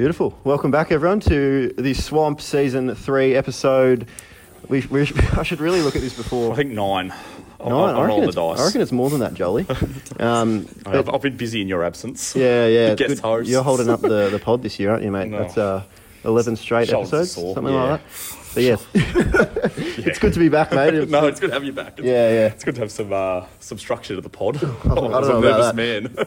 Beautiful. Welcome back, everyone, to the Swamp Season 3 episode. We, we, I should really look at this before. I think nine. I'll, I'll, I, I'll roll reckon the it's, dice. I reckon it's more than that, Jolly. Um, I've, I've been busy in your absence. yeah, yeah. Good. hosts. You're holding up the, the pod this year, aren't you, mate? No. That's uh, 11 straight Shoulders episodes, sore, something yeah. like that. But yes, it's good to be back, mate. It's- no, it's good to have you back. It's, Yeah, yeah. It's good to have some uh, some structure to the pod. I don't was know a about nervous that.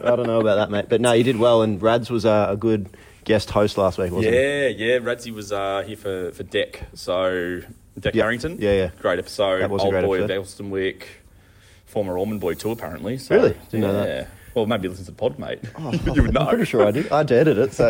man. I don't know about that, mate. But no, you did well, and Rads was uh, a good guest host last week, wasn't he? yeah, yeah. Radzi was uh, here for, for Deck. So Deck Yeah. Harrington. Yeah, yeah. Great episode. That was a Old great boy episode. of Elsternwick. Former Ormond boy too, apparently. So, Really? Didn't know yeah. that. Well, maybe listen to the pod, mate. you would know. I'm pretty sure I did. I did edit it. So,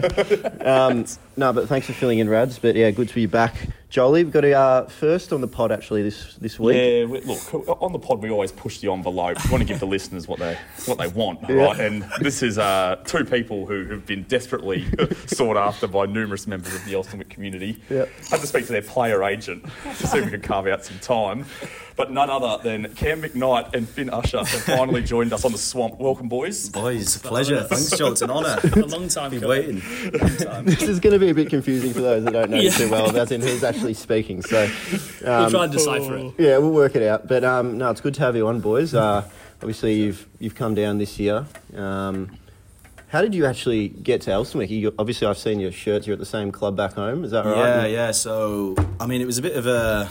um, no, but thanks for filling in, Rads. But yeah, good to be back. Jolie, we've got a uh, first on the pod actually this this week. Yeah, we, look, on the pod we always push the envelope. We want to give the listeners what they what they want, Yeah. right? And this is uh, two people who have been desperately sought after by numerous members of the Elsternwick community. Yeah. Had to speak to their player agent to see if we could carve out some time. But none other than Cam McKnight and Finn Usher have finally joined us on the swamp. Welcome, boys. Boys, pleasure. Thanks, Joel. It's an honour. a long time Been coming. waiting. Long time. This is going to be a bit confusing for those that don't know you Yeah. too well, as in who's actually speaking. So, we'll um, try and decipher it. yeah, we'll work it out. But um, no, it's good to have you on, boys. Uh, obviously, you've you've come down this year. Um, how did you actually get to Elsternwick? You, obviously, I've seen your shirts. You're at the same club back home. Is that right? Yeah, yeah. So, I mean, it was a bit of a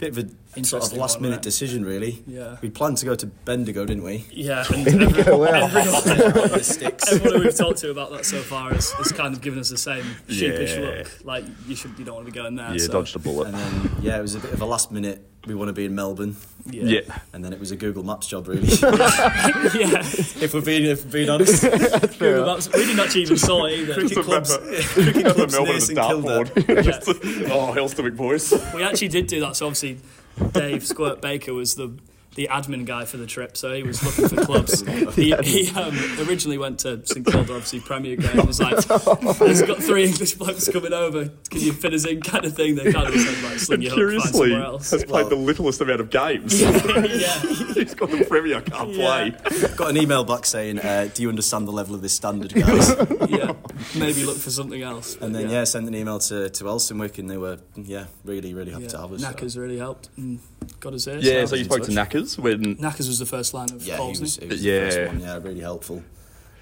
bit of a sort of last one, minute decision, really. Yeah. We planned to go to Bendigo, didn't we? Yeah, and Bendigo, wow. the sticks. everyone we've talked to about that so far has, has kind of given us the same sheepish Yeah. look. Like you should, you don't want to be going there. Yeah, so, dodged a bullet. And then, yeah, it was a bit of a last minute. We want to be in Melbourne, Yeah, Yeah. and then it was a Google Maps job, really. yeah. if we're being, if we're being honest. Google Maps. We didn't actually even saw it either. Cricket clubs, Cricket clubs Melbourne near as a St Kilda. dartboard. Just, oh, Elsternwick boys. We actually did do that. So obviously, Dave Squirt Baker was the the admin guy for the trip, so he was looking for clubs. he he um, originally went to St Kilda, obviously Premier game. and Was like, "There's got three English blokes coming over. Can you fit us in?" Kind of thing. They kind of said like, "Sling And your hook, find somewhere else." has played the littlest amount of games. yeah, He's got the Premier, can't Yeah. play. Got an email back saying, uh, "Do you understand the level of this standard, guys?" yeah. Maybe look for something else. And then yeah, sent an email to to Elsternwick, and they were yeah really really happy Yeah, to have us. so. Knackers really helped and got us here. Yeah, so- so you spoke to Knackers when. Knackers was the first line of Yeah, calls, was, wasn't he was Yeah. the first one. Yeah, really helpful.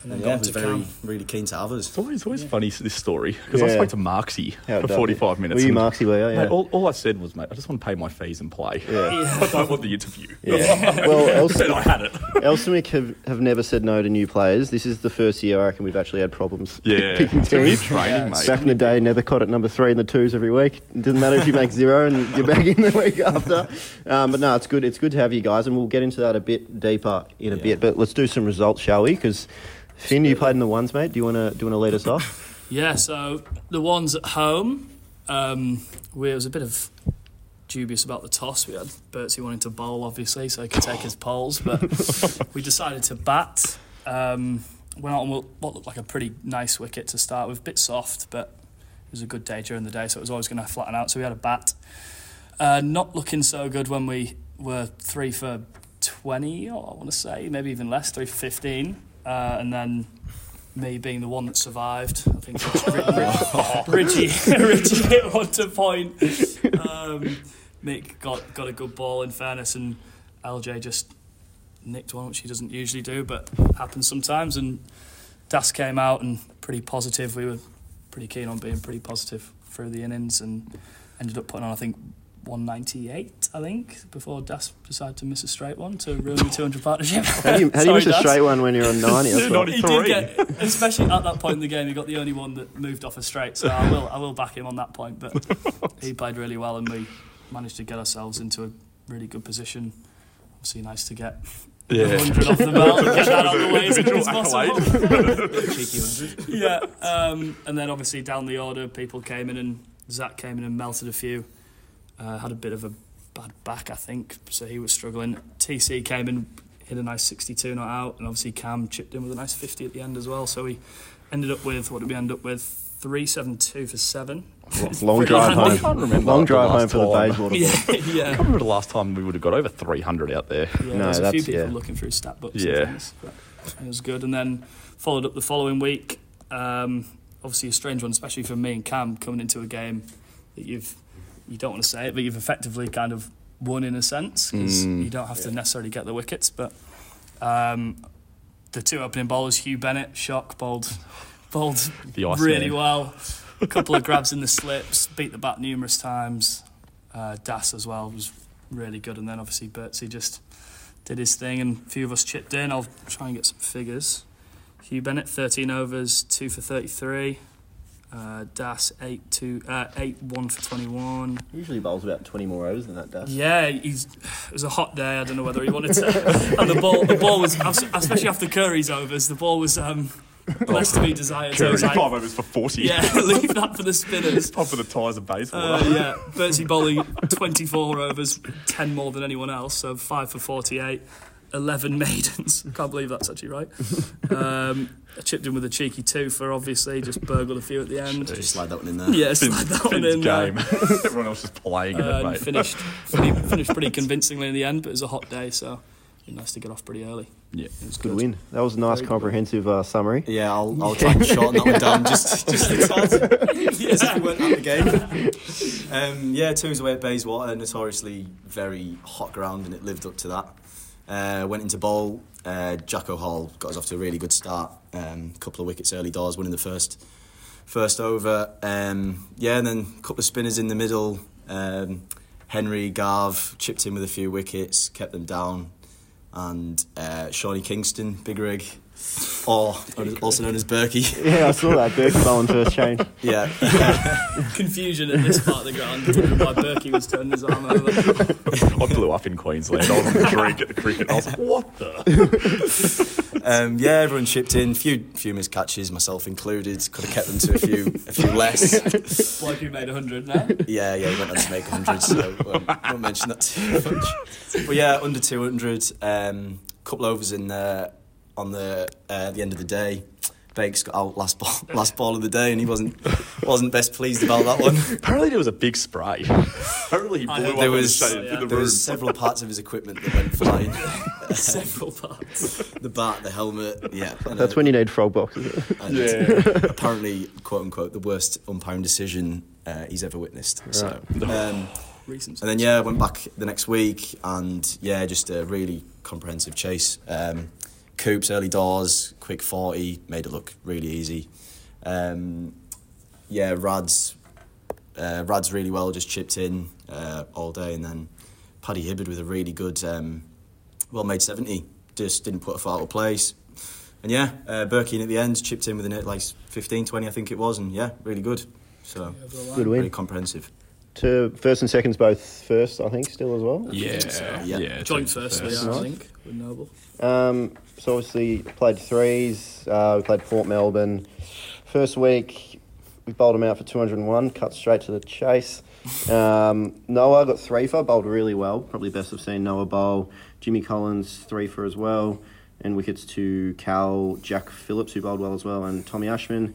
And then Yeah, got he was to very Cam. really keen to have us. It's always, always funny this story because I spoke to Marksy How for dumb. 45 minutes. Were you and- Marksy, were you? Yeah. Mate, all, all I said was, mate, I just want to pay my fees and play. Yeah. I don't want the interview. Yeah. Well, Then Elst- I had it. Elsternwick have, have never said no to new players. This is the first year I reckon we've actually had problems Yeah. picking It's gonna teams. training, mate. Back in the day, Nethercott at number three in the twos every week. It doesn't matter if you make zero and you're back in the week after. Um, but no, it's good. It's good to have you guys, and we'll get into that a bit deeper in a Yeah. bit. But let's do some results, shall we? Because Finn, you played in the ones, mate. Do you want to do you want to lead us off? Yeah, so the ones at home, um, we, it was a bit of dubious about the toss. We had Bertie wanting to bowl, obviously, so he could take his poles, but we decided to bat. Um, went out on what looked like a pretty nice wicket to start with, a bit soft, but it was a good day during the day, so it was always going to flatten out. So we had a bat. Uh, not looking so good when we were three for 20, or I want to say, maybe even less, three for 15. Uh, and then me being the one that survived. I think Richie, Richie hit one to point. Um, Mick got, got a good ball, in fairness, and LJ just nicked one, which he doesn't usually do, but happens sometimes. And Das came out and pretty positive. We were pretty keen on being pretty positive through the innings and ended up putting on, I think, 198, I think, before Das decided to miss a straight one to ruin the 200 partnership. How do you, how do you Sorry, miss a Das. straight one when you're on 90? That's what- He did get, especially at that point in the game, he got the only one that moved off a straight. So I will, I will back him on that point. But he played really well, and we managed to get ourselves into a really good position. Obviously, nice to get Yeah. 100 off the belt and get that out of the way as quick as possible. Cheeky hundred. yeah, um, and then obviously down the order, people came in and Zach came in and melted a few. Uh, had a bit of a bad back, I think, so he was struggling. TC came in, hit a nice 62 not out, and obviously Cam chipped in with a nice 50 at the end as well. So we ended up with what did we end up with? 372 for seven. Long Pretty drive handy. home. can't remember Long drive home last for the time. Bayswater. Yeah, I yeah. can't remember the last time we would have got over 300 out there. Yeah, No, there's a few people yeah. looking through stat books Yeah. and things. It was good. And then followed up the following week. Um, obviously a strange one, especially for me and Cam coming into a game that you've you don't want to say it, but you've effectively kind of won in a sense because Mm. you don't have to necessarily get the wickets. But um, the two opening bowlers, Hugh Bennett, shock bowled, bowled really well. A couple of grabs in the slips, beat the bat numerous times. Uh, Das as well was really good, and then obviously Bertsy just did his thing, and a few of us chipped in. I'll try and get some figures. Hugh Bennett, 13 overs, 2 for 33. Uh, Das, 8, two, uh, 8 1 for 21. Usually bowls about 20 more overs than that does. Yeah, he's, it was a hot day. I don't know whether he wanted to. and the ball, the ball was, especially after Curry's overs, the ball was um, less to be desired. So I Curry, was like, five overs for 40. yeah, leave that for the spinners. Top of the tyres of baseball. Uh, yeah, Bertie bowling 24 overs, 10 more than anyone else, so 5 for 48, 11 maidens. Can't believe that's actually right. Um, I chipped in with a cheeky two for obviously, just burgled a few at the end. Just slide that one in there. Yeah, slide that one Finn's in there. game. Everyone else just playing in Uh, it, and mate. finished, finished, finished pretty convincingly in the end, but it was a hot day, so it nice to get off pretty early. Yeah. It was Good good. win. That was a nice, Very comprehensive uh, summary. Yeah, I'll, I'll try and shorten that one down just just a tad, as we weren't at the game. Um, yeah, twos away at Bayswater, notoriously very hot ground, and it lived up to that. Uh, went into bowl. Uh, Jacko Hall got us off to a really good start. Um, couple of wickets early doors, winning the first first over. Um, yeah, and then a couple of spinners in the middle. Um, Henry Garv chipped in with a few wickets, kept them down, and uh, Shawnee Kingston, big rig, or also known as Berkey. Yeah, I saw that. Berkey on first change. Yeah, Confusion at this part of the ground, wondering why Berkey was turning his arm over. I blew up in Queensland. I was on the drink at the cricket. I was like, what the? um, yeah. Everyone chipped in. Few few missed catches, myself included. Could have kept them to a few a few less. Bloke you made 100 now. Yeah, yeah. He went on to make hundred, so won't, won't mention that too much. But yeah, under two hundred. Um, couple overs in there on the uh, the end of the day. Bakes got out last ball last ball of the day, and he wasn't wasn't best pleased about that one. Apparently there was a big spray. Apparently he blew up There in the was yeah. the there room. was several parts of his equipment that went flying. Several parts. the bat, the helmet, yeah. and, That's uh, when you need frog boxes. and Yeah. apparently, quote unquote, the worst umpiring decision uh, he's ever witnessed. So, um, Recent. and then yeah, went back the next week, and yeah, just a really comprehensive chase. Um, Coops early doors, quick forty, made it look really easy. Um, yeah, Rads, uh, Rads really well, just chipped in uh, all day, and then Paddy Hibbard with a really good, um, well made seventy. Just didn't put a foul out of place. And yeah, uh, Berkey in at the end chipped in with a net like 15, 20 I think it was, and yeah, really good. So Good really win. comprehensive. To first and seconds both first, I think, still as well. Yeah, Yeah. yeah. Joint teams first, first. yeah, I Nice. think, with Noble. Um, so obviously played threes. Uh, we played Port Melbourne. First week, we bowled them out for 201. Cut straight to the chase. Um, Noah got three for. Bowled really well. Probably best I've seen Noah bowl. Jimmy Collins three for as well, and wickets to Cal, Jack Phillips who bowled well as well, and Tommy Ashman.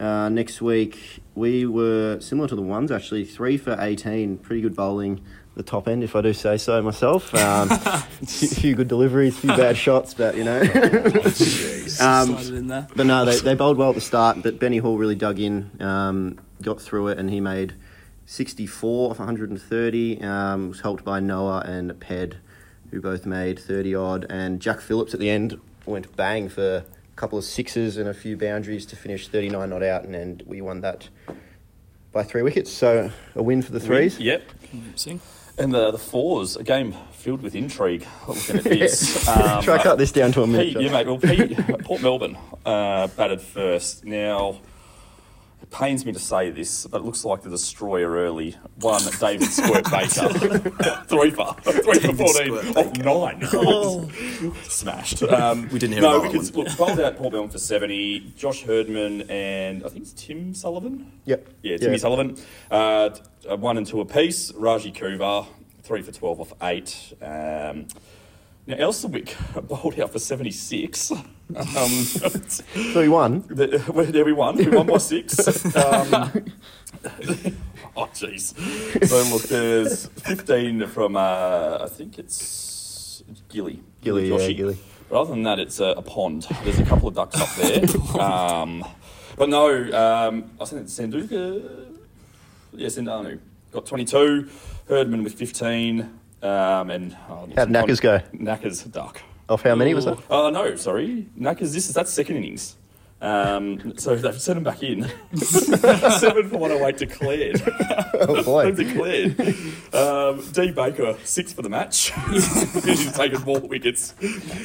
Uh, next week we were similar to the ones actually, three for 18. Pretty good bowling. The top end, if I do say so myself. Um, a few good deliveries, a few bad shots, but you know. Um, Slide it in there. but no, they, they bowled well at the start, but Benny Hall really dug in, um, got through it, and he made 64 off 130. Um, was helped by Noah and Ped, who both made 30 odd, and Jack Phillips at the end went bang for a couple of sixes and a few boundaries to finish 39 not out, and, and we won that by three wickets. So a win for the threes. Yep. Convincing. And the, the fours, a game filled with intrigue. Looking at this. Um, Try cut this down to a minute. Pete, yeah, mate. Well, Pete, Port Melbourne uh, batted first. Now, it pains me to say this, but it looks like the destroyer early. One, David Squirt Baker. three for three for David fourteen Squirt of nine. Oh. Smashed. Um, We didn't hear no, about we that could look, bowled out Port Melbourne for seventy. Josh Herdman and I think it's Tim Sullivan. Yep. Yeah, Timmy Yeah. Sullivan. Uh, uh, one and two apiece. Raji Kuvar, three for 12 off eight. Um, now, Elswick bowled out for 76. Um, So we won. the- well, we won. We won by six. Um, oh, jeez. So, look, there's 15 from, uh, I think it's Gilly. Gilly, yeah, Gilly. But other than that, it's a, a pond. There's a couple of ducks up there. um, But no, um, I think it's Sanduka. Yeah, Sendanu got 22. Herdman with 15. Um, and oh, How'd Knackers go? Knackers duck. Off how many was that? Oh no, sorry. Knackers. This is that's second innings. Um, so they've sent him back in. Seven for 108 declared. Oh boy. declared. Um, D Baker six for the match. He's taken more wickets.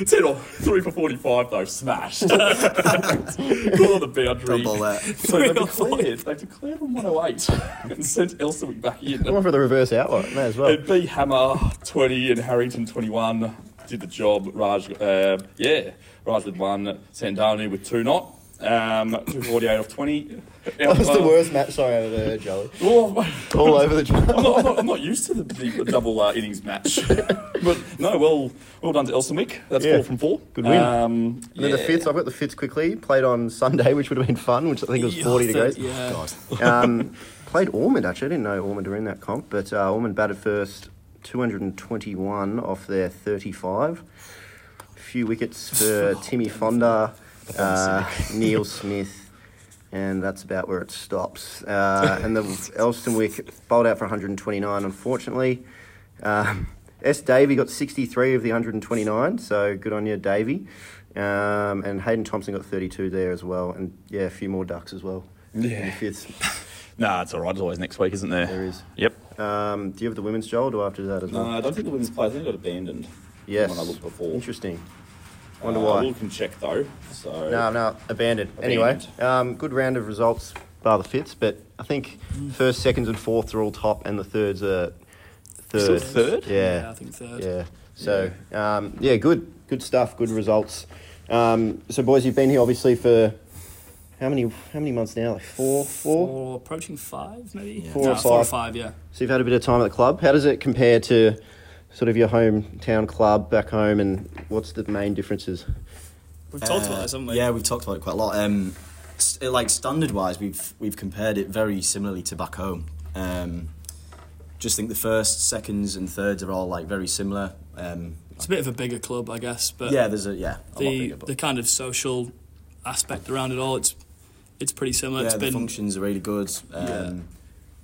Ten off three for 45 though. Smashed. Got on the boundary. Double that. So they've declared. They've declared on 108 and sent Elswick back in. Come on for the reverse outright, may as well. And B Hammer 20 and Harrington 21 did the job. Raj, uh, yeah, Raj with one. Sandani with two not. Um, 248 off 20. That was the worst match sorry I've ever heard, Jolly. Oh, All over the track. I'm, not, I'm, not, I'm not used to the, the double uh, innings match. but no, well, well done to Elsemick. That's Yeah. four from four. Good win. Um, And then the yeah. fits, I've got the fits quickly. Played on Sunday, which would have been fun, which I think was 40 Yeah, degrees. Yeah. God. Um, played Ormond actually. I didn't know Ormond were in that comp, but uh, Ormond batted first, 221 off their 35. A few wickets for Timmy Fonda, uh, Neil Smith, and that's about where it stops. Uh, and the Elsternwick bowled out for 129, unfortunately. Um, S. Davey got 63 of the 129, so good on you, Davey. Um, and Hayden Thompson got 32 there as well, and yeah, a few more ducks as well. Yeah. Nah, it's all right. It's always next week, isn't there? There is. Yep. Um, do you have the women's Joel? Or do I have to do that as No, well? I don't think the women's play. I think it got abandoned. yes. When I looked before. Interesting. Wonder Uh, why. We'll can check though. So No, no, abandoned. Abandoned. Anyway, um, good round of results, bar the fits, but I think first, seconds, and fourths are all top, and the thirds are third. Still third? Yeah, Yeah. I think third. Yeah. So, um, yeah, good, good stuff, good results. Um, so, boys, you've been here obviously for how many, how many months now? Like four, four. Four, approaching five, maybe. Yeah. Four No, or Four or five. five, yeah. So you've had a bit of time at the club. How does it compare to sort of your hometown club back home, and what's the main differences? We've talked Uh, about this, haven't we? Yeah, we've talked about it quite a lot. Um, s- like standard wise, we've we've compared it very similarly to back home. Um, just think the first, seconds, and thirds are all like very similar. Um, It's a bit of a bigger club, I guess, but yeah, there's a yeah a lot the bigger, the kind of social aspect around it all, it's it's pretty similar. yeah, it's the been functions are really good. Um, Yeah.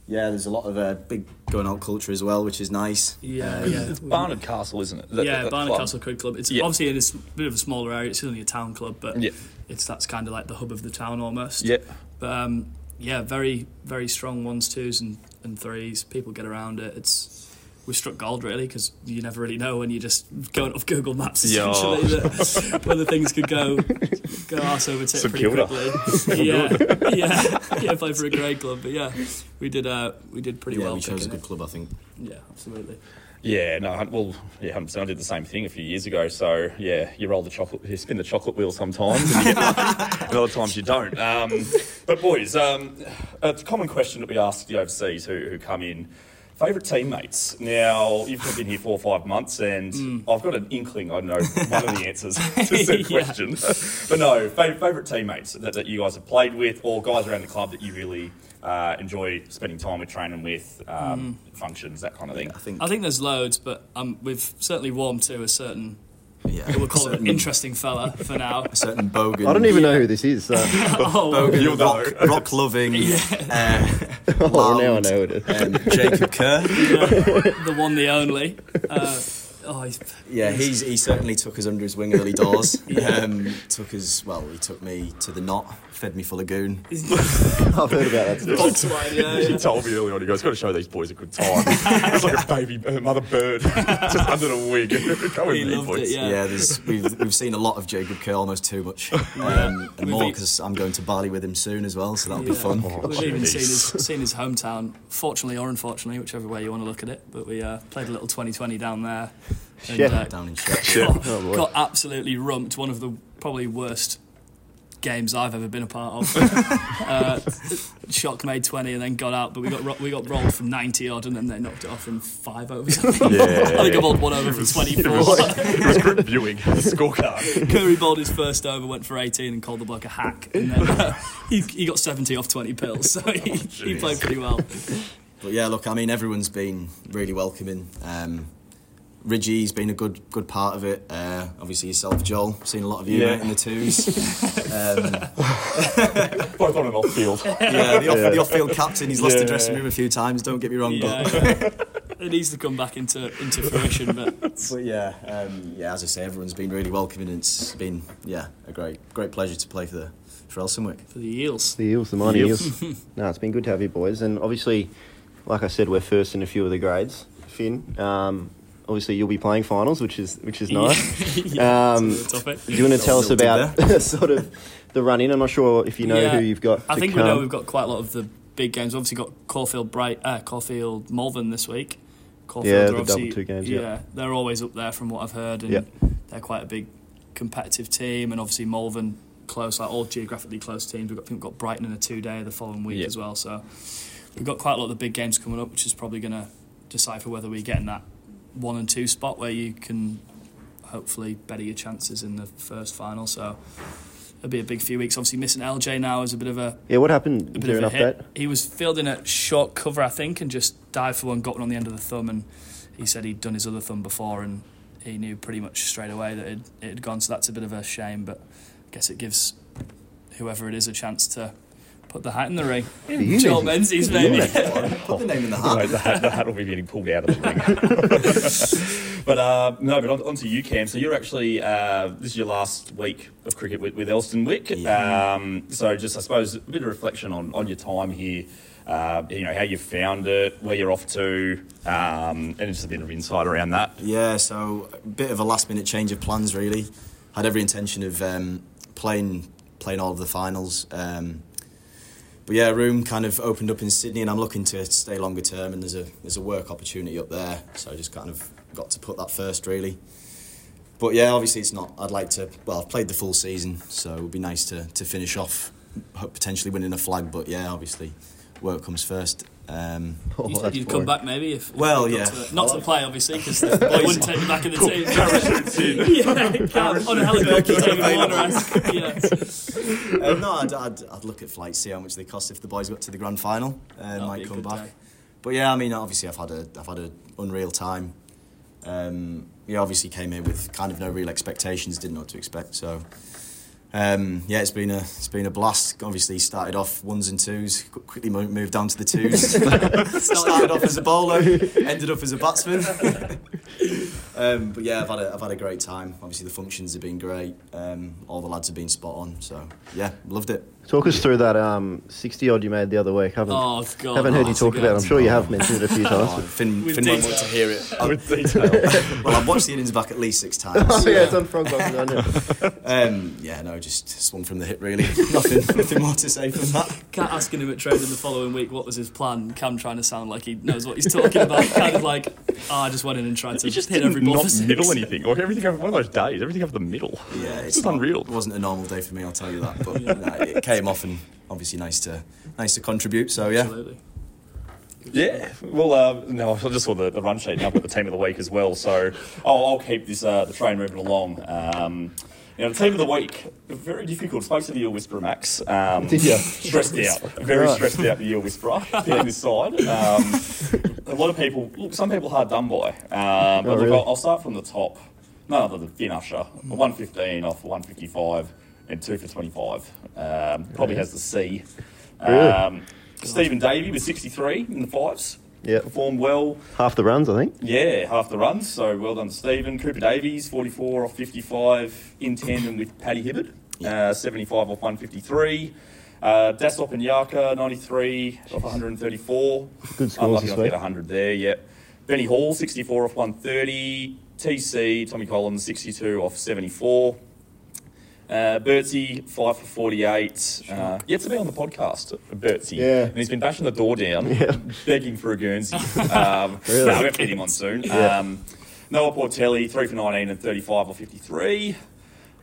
Yeah. there's a lot of uh, big going out culture as well, which is nice. yeah, Um, yeah. Barnard Castle, isn't it? That- yeah, that Barnard club? Castle Cricket Club. It's Yeah. obviously in a bit of a smaller area. It's only a town club, but Yeah. it's that's kind of like the hub of the town almost. Yeah. But um, yeah, very very strong ones, twos, and, and threes. People get around it. It's we struck gold really because you never really know when you're just going off Google Maps Yeah. essentially that whether things could go go arse over tit pretty quickly. yeah, yeah, yeah. Play for a great club, but yeah, we did uh, we did pretty yeah, well. we chose a good it. club, I think. Yeah, absolutely. Yeah, no, well, yeah, 100%. I did the same thing a few years ago. So, yeah, you roll the chocolate, you spin the chocolate wheel sometimes, and, you get lucky, and other times you don't. Um, but, boys, um, a common question that we ask the overseas who, who come in favourite teammates. Now, you've been here four or five months, and I've got an inkling I know one of the answers to said Yeah. question. but no, fa- favourite teammates that, that you guys have played with, or guys around the club that you really uh, enjoy spending time with, training with, um, functions, that kind of thing. I think. I think there's loads, but um, we've certainly warmed to a certain yeah, we'll call him an interesting fella for now. a certain bogan. I don't even know who this is. So. oh, Bogan, You'll rock, rock loving. Uh, oh, now I loud, know it is. um, Jacob Kerr. the one, the only. Uh, oh, he's, Yeah, he's he certainly took us under his wing early doors. um, took us well. He took me to the knot, fed me full of goon. he's I've heard about that. Stuff. Volkswagen, yeah, He yeah. told me early on, he goes, got to show these boys a good time. it's like a baby, a mother bird, just under the wing. Go He loved boys. it, yeah. Yeah, there's, we've we've seen a lot of Jacob Kerr, almost too much, um, and more because I'm going to Bali with him soon as well, so that'll Yeah. be fun. Oh, We've even seen his, seen his hometown, fortunately or unfortunately, whichever way you want to look at it. But we uh, played a little 2020 down there. And, uh, Down in Sheffield. got, Oh, got absolutely rumped. One of the probably worst games I've ever been a part of. uh, Shock made 20 and then got out, but we got ro- we got rolled from 90 odd and then they knocked it off in five overs. I think. Yeah. I think I bowled one over for 24. It was group viewing, scorecard. Curry bowled his first over, went for 18 and called the bloke a hack. And then uh, he, he got 70 off 20 pills, so he, he played pretty well. But yeah, look, I mean, everyone's been really welcoming. Um, Ridgie's been a good good part of it. Uh, obviously yourself, Joel. Seen a lot of you Yeah. mate, in the twos. um, Both on and off field. yeah, the, off, Yeah. the off-field captain. He's lost the dressing room a few times. Don't get me wrong, but it needs to come back into into fruition, but but yeah, um, yeah. As I say, everyone's been really welcoming. and It's been yeah a great great pleasure to play for the for Elsternwick. for the Eels. The Eels, the mighty Eels. Eels. no, it's been good to have you boys, and obviously, like I said, we're first in a few of the grades. Finn, um, obviously you'll be playing finals, which is which is nice. yeah, Um, that's another topic. Do you want to tell us about sort of the run in? I'm not sure if you know Yeah, who you've got. I think come. we know we've got quite a lot of the big games. We've obviously got Caulfield Bright, uh, Caulfield Malvern this week. Caulfield Yeah, the double two games, yeah. they're always up there from what I've heard, and Yeah. they're quite a big competitive team. And obviously Malvern close, like all geographically close teams. We've got I think we've got Brighton in a two day the following week Yeah. as well. So we've got quite a lot of the big games coming up, which is probably going to decipher whether we get in that one and two spot where you can hopefully better your chances in the first final. So. It'll be a big few weeks. Obviously, missing LJ now is a bit of a Yeah, what happened? a bit Is there of an a update? hit. He was fielding a short cover, I think, and just dived for one, got one on the end of the thumb, and he said he'd done his other thumb before, and he knew pretty much straight away that it it had gone. So that's a bit of a shame, but I guess it gives whoever it is a chance to put the hat in the ring. You Joel need- Menzies, maybe. Put the name in the hat. Right, the, hat, the hat will be getting pulled out of the ring. but uh, no, but on, on to you, Cam. So you're actually uh, this is your last week of cricket with, with Elsternwick. Yeah. Um, so just I suppose a bit of reflection on, on your time here. Uh, you know how you found it, where you're off to, um, and just a bit of insight around that. Yeah, so a bit of a last minute change of plans really. Had every intention of um, playing playing all of the finals. Um, but yeah, room kind of opened up in Sydney, and I'm looking to stay longer term. And there's a there's a work opportunity up there, so I just kind of got to put that first really. But yeah, obviously it's not. I'd like to. Well, I've played the full season, so it would be nice to to finish off, potentially winning a flag. But yeah, obviously, work comes first. Um, Oh, you said you'd come back maybe if if Well, you yeah. to- not to play obviously because the boys wouldn't take you back in the team. yeah, Cam, on a helicopter, David Warner. Yeah. Uh, no, I'd, I'd, I'd look at flights, see how much they cost if the boys got to the grand final, and That'd might come back. day. But yeah, I mean, obviously, I've had a, I've had an unreal time. Um, yeah, obviously came here with kind of no real expectations, didn't know what to expect. So, um, yeah, it's been a, it's been a blast. Obviously, started off ones and twos, quickly moved down to the twos. started off as a bowler, ended up as a batsman. um, but yeah, I've had a, I've had a great time. Obviously, the functions have been great. Um, all the lads have been spot on. So yeah, loved it. Talk us through that um, 60 odd you made the other week. Haven't, Oh God! haven't heard oh, you talk about it. I'm sure you have mentioned it a few Oh, times. Finn, With Finn won't want to hear it. With detail. well, I've watched the innings back at least six times. Oh, yeah, it's on Frog Box, isn't? Um, yeah, no, just swung from the hip really. nothing, nothing more to say from that. Cat asking him at training the following week what was his plan. Cam trying to sound like he knows what he's talking about. kind of like, oh, I just went in and tried to You just hit every ball not for six. middle anything, or everything over one of those days. Everything over the middle. Yeah, it's just unreal. It wasn't a normal day for me, I'll tell you that. But no, it came off and obviously nice to nice to contribute. So yeah, Absolutely. Yeah, well, uh, no, I just saw the, the run sheet now. I've got the team of the week as well, so I'll, I'll keep this uh, the train moving along. Um, you know, the team of the week, very difficult. Spoke to the Eel Whisperer, Max. Um, Did ya? Stressed out, very Right. stressed out. The Eel Whisperer down this side. Um, a lot of people, look, some people hard done by. Um, but Oh, look, really? I'll, I'll start from the top. None other than Finn Usher, 115 off 155 and two for 25. Um, probably has the C. Really? Um, Stephen Davey with 63 in the fives. Yep. Performed well. Half the runs, I think. Yeah, half the runs. So well done, Stephen. Cooper Davies, 44 off 55 in tandem with Paddy Hibbard, uh, 75 off 153. Uh, Dasop and Yaka, 93 off 134. Good scores Unlucky this week. get 100 there, yep. Benny Hall, 64 off 130. TC, Tommy Collins, 62 off 74. Uh, Bertsy, 5 for 48. Uh, yet to be on the podcast, Bertsy. Yeah. And he's been bashing the door down, Yeah. begging for a Guernsey. Um, Really? no, we're going to get him on soon. Yeah. Um, Noah Portelli, 3 for 19 and 35 or 53.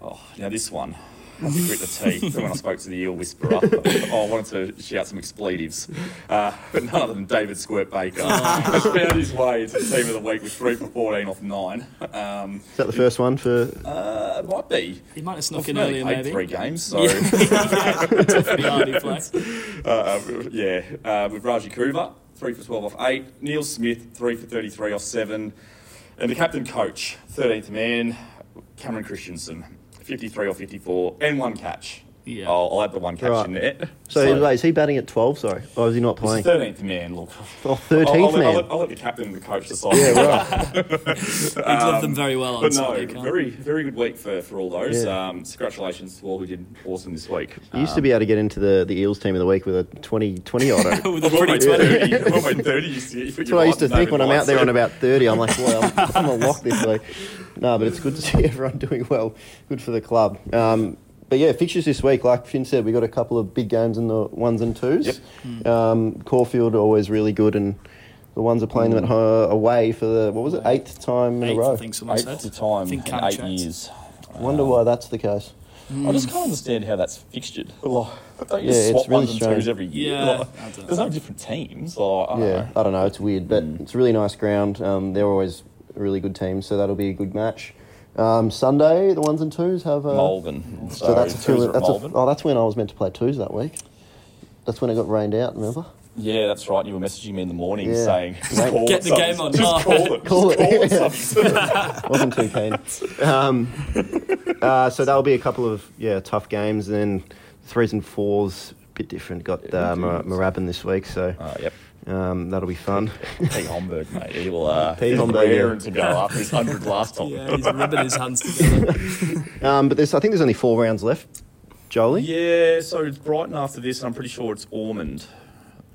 Oh, now this one. I to grit the teeth when I spoke to the eel whisperer. oh, I wanted to shout some expletives. Uh, but none other than David Squirt Baker has found his way to the team of the week with 3 for 14 off 9. Um, Is that the first one for. uh, it might be. He might have snuck I've in only earlier, played maybe. three games, so Yeah, tough for the Hardy play. uh, yeah. Uh, with Raji Kuva, three for twelve off eight. Neil Smith, three for thirty-three off seven. And the captain coach, 13th man, Cameron Christensen, 53 or 54, and one catch. Yeah. I'll, I'll add the one catch Right. in there. So, wait, is he batting at 12, sorry? Or is he not playing? the 13th man, look. Oh, 13th I'll, I'll, let- man. I'll, let, I'll let the captain and the coach decide. Yeah, right. He'd love them very well on But no, Sunday. can't very, very good week for, for all those. Yeah. Um, congratulations to all who did awesome this week. You used to be able to get into the, the Eels team of the week with a 20, 20 he? auto. With a Well, pretty mate, 20. 30. Well, mate, 30 used to, That's what I used to think when I'm out there on about 30. I'm like, well, I'm, I'm a lock this week. No, but it's good to see everyone doing well. Good for the club. Um, but yeah, fixtures this week, like Finn said, we got a couple of big games in the ones and twos. Um, Caulfield are always really good, and the ones are playing them at home, away for the what was it eighth time in Eighth, a row. I think someone Eighth said. time I think in eight checked. years. Wonder why that's the case. I just can't understand how that's fixtured. Like, don't you Yeah, swap it's really ones and strange. twos every year? Yeah, Like, there's no different teams. Like, I Yeah, know. I don't know. It's weird, but it's a really nice ground. Um, they're always a really good team, so that'll be a good match. Um, Sunday, the ones and twos have. Uh, Malvern. So, that's a two. That's a, oh, that's when I was meant to play twos that week. That's when it got rained out. Remember? Yeah, that's right. You were messaging me in the morning Yeah. saying, just Mate, call Get it the something. game on. Just call it. Call just it. call it. Wasn't too keen. Um, uh, so that'll be a couple of yeah tough games. And then threes and fours a bit different. Got uh, Mar- Moorabbin this week, so Oh, yep. Um, that'll be fun. Pete Homburg, mate. He will. Uh, Pete he's Homburg, yeah. raring to go after his hundred last time. Yeah, he's rubbing his hands together. Um, but there's I think there's only four rounds left. Jolie. Yeah, so it's Brighton after this, and I'm pretty sure it's Ormond.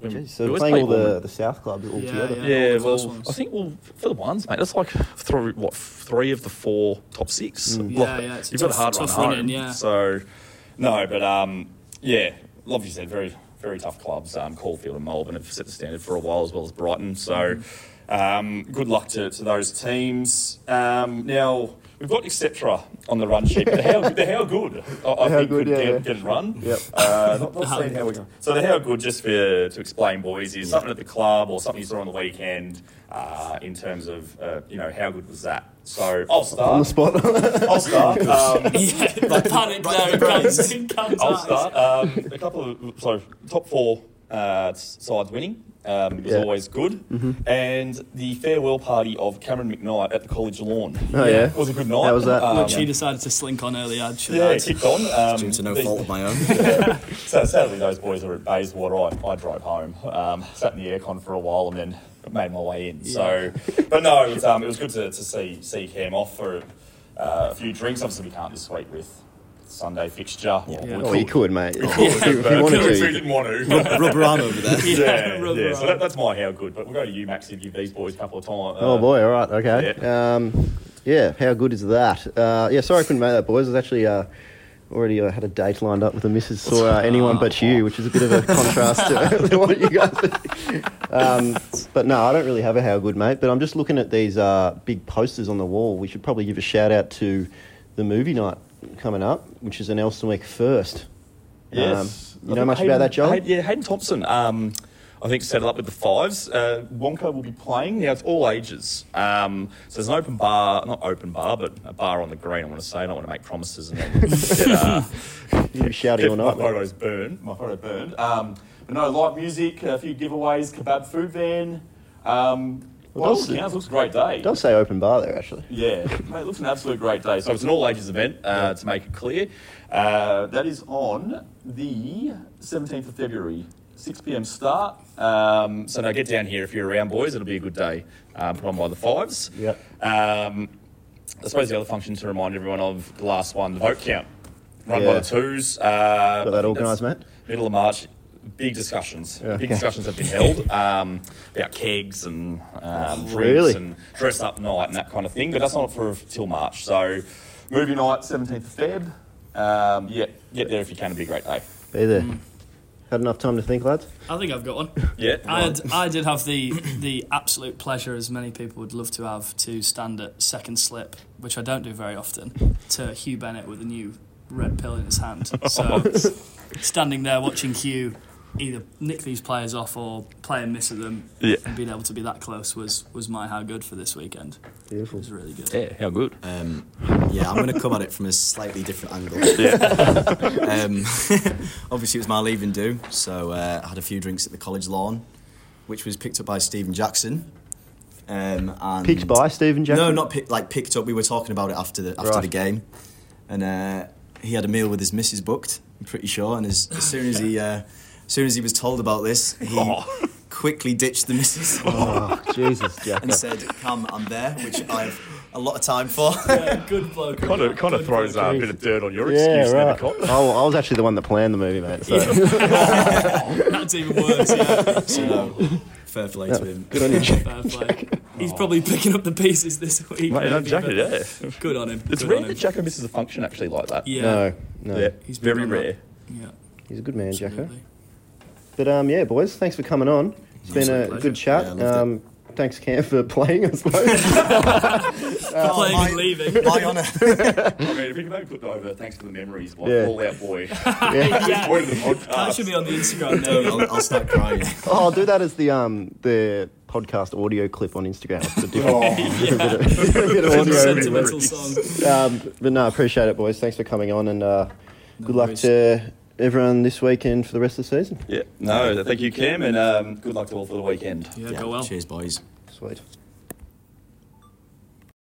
We- Jeez, we so always playing all the, Ormond. the South clubs all Yeah, together. yeah. Yeah, well, ones. I think well for the ones, mate. That's like three, what three of the four top six. Mm. Yeah, Like, yeah, it's a you've got a tough- hard run tough home. run-in, yeah. So, no, but um, yeah, like you said, very very tough clubs. Um, Caulfield and Melbourne have set the standard for a while, as well as Brighton. So, um, good luck to, to those teams. Um, now. We've got etc. on the run sheet. But how, they're how good? I, I How think good, could yeah, get, yeah. get it run. Yep. Uh, not, not saying how we So the how good, just for to explain, boys, is something at the club or something you saw on the weekend. Uh, in terms of uh, you know how good was that? So I'll start On the spot. I'll start. Um, yeah, the panic there in Cam's, in Cam's I'll start. Um, a couple of so top four uh, sides winning. Um, was Yeah. always good, and the farewell party of Cameron McKnight at the college lawn. Oh yeah. was a good night. How was that? Um, Which he decided to slink on early, I'd yeah, add. it kicked on. Um, Due to no the- fault of my own. So sadly, those boys were at Bayswater. I, I drove home, um, sat in the aircon for a while, and then made my way in. So, but no, it was, um, it was good to, to see see Cam off for uh, a few drinks. Obviously, we can't this week with Sunday fixture. Well, Yeah. we Oh, you could, could, mate. we if could, you, if but you wanted we to. you- didn't want to. Rubber arm over there. yeah, rubber yeah. So that, that's my how good. But we'll go to you, Max, and give these boys a couple of times. Oh boy, all right, okay. Um, yeah, how good is that? Uh, yeah, sorry I couldn't make that, boys. I was actually uh, already uh, had a date lined up with the missus, saw uh, anyone but you, which is a bit of a contrast to, to what you guys. um, but no, I don't really have a how good, mate. But I'm just looking at these uh, big posters on the wall. We should probably give a shout out to the movie night coming up, which is an Elsternwick first. Yes. Um, you know much Hayden- about that, Joel? Hayden- yeah, Hayden Thompson. Um, I think set it up with the fives. Uh, Wonka will be playing. Now it's all ages. Um, so there's an open bar, not open bar, but a bar on the green. I want to say. I don't want to make promises and then get, uh, be shouting all my night. mate. photos burned. My photo burned. Um, but no, live music, a few giveaways, kebab food van. Um, Well, well, does it- looks a great day. It does say open bar there, actually. Yeah, mate, it looks an absolute great day. So it's an all ages event, uh, to make it clear. Uh, that is on the 17th of February, 6 pm start. Um, so now get down here if you're around, boys. It'll be a good day. Um, put on by the fives. Yep. Um, I suppose the other function to remind everyone of the last one, the vote count. Run by the twos. Uh, Got that I think that's organised, mate? Middle of March. Big discussions. Yeah. Big discussions have been held um, about kegs and um, drinks Really? and dress up night and that kind of thing. But that's not for till March. So movie night, 17th of Feb. Um, yeah, get there if you can. It'll be a great day. Be there. Had enough time to think, lads? I think I've got one. Yeah. I, had, I did have the the absolute pleasure, as many people would love to have, to stand at second slip, which I don't do very often, to Hugh Bennett with a new red pill in his hand. So standing there watching Hugh either nick these players off or play and miss at them, Yeah. and being able to be that close was was my how good for this weekend. It was really good. yeah, how good. Um, yeah, I'm going to come at it from a slightly different angle. um, obviously, it was my leaving do, so uh, I had a few drinks at the college lawn, which was picked up by Stephen Jackson. Um, and Picked by Stephen Jackson. No, not pick, like picked up. We were talking about it after the after Right. the game, and uh, he had a meal with his missus booked. I'm pretty sure. And as, as soon as he uh, as soon as he was told about this, he Oh. quickly ditched the missus Oh, Jesus, Jack. and said, "Come, I'm there," which I have a lot of time for. Yeah, good bloke. Kind of, kind of throws bloke. uh, a bit of dirt on your Yeah, excuse there, right. Nicole. Oh, I was actually the one that planned the movie, mate. So. That's even worse. Yeah. so no, fair play to him. Good on you, Jack. Fair play. He's probably picking up the pieces this week. Mate, no, maybe, Jacko, yeah. Good on him. It's good rare that Jacko misses a function actually like that. Yeah. No, no. Yeah, He's very big on that. rare. Yeah. He's a good man, Jacko. Absolutely. But um, yeah, boys, thanks for coming on. It's been Absolute a pleasure. good chat. Yeah, I loved it. um, thanks, Cam, for playing, I suppose. For playing my- and leaving. My honour. I mean, if you can maybe put over, thanks for the memories, like Yeah. all out boy. yeah. yeah. Point of the podcast. That should be on the Instagram now. I'll, I'll start crying. Oh, I'll do that as the um the podcast audio clip on Instagram. It's a different, Oh. different bit of, different bit of audio. Sentimental song. Um, but no, I appreciate it, boys. Thanks for coming on, and uh, good luck to everyone this weekend for the rest of the season. Yeah, no, thank you, Cam, and um, good luck to all for the weekend. Yeah, go well. Cheers, boys. Sweet.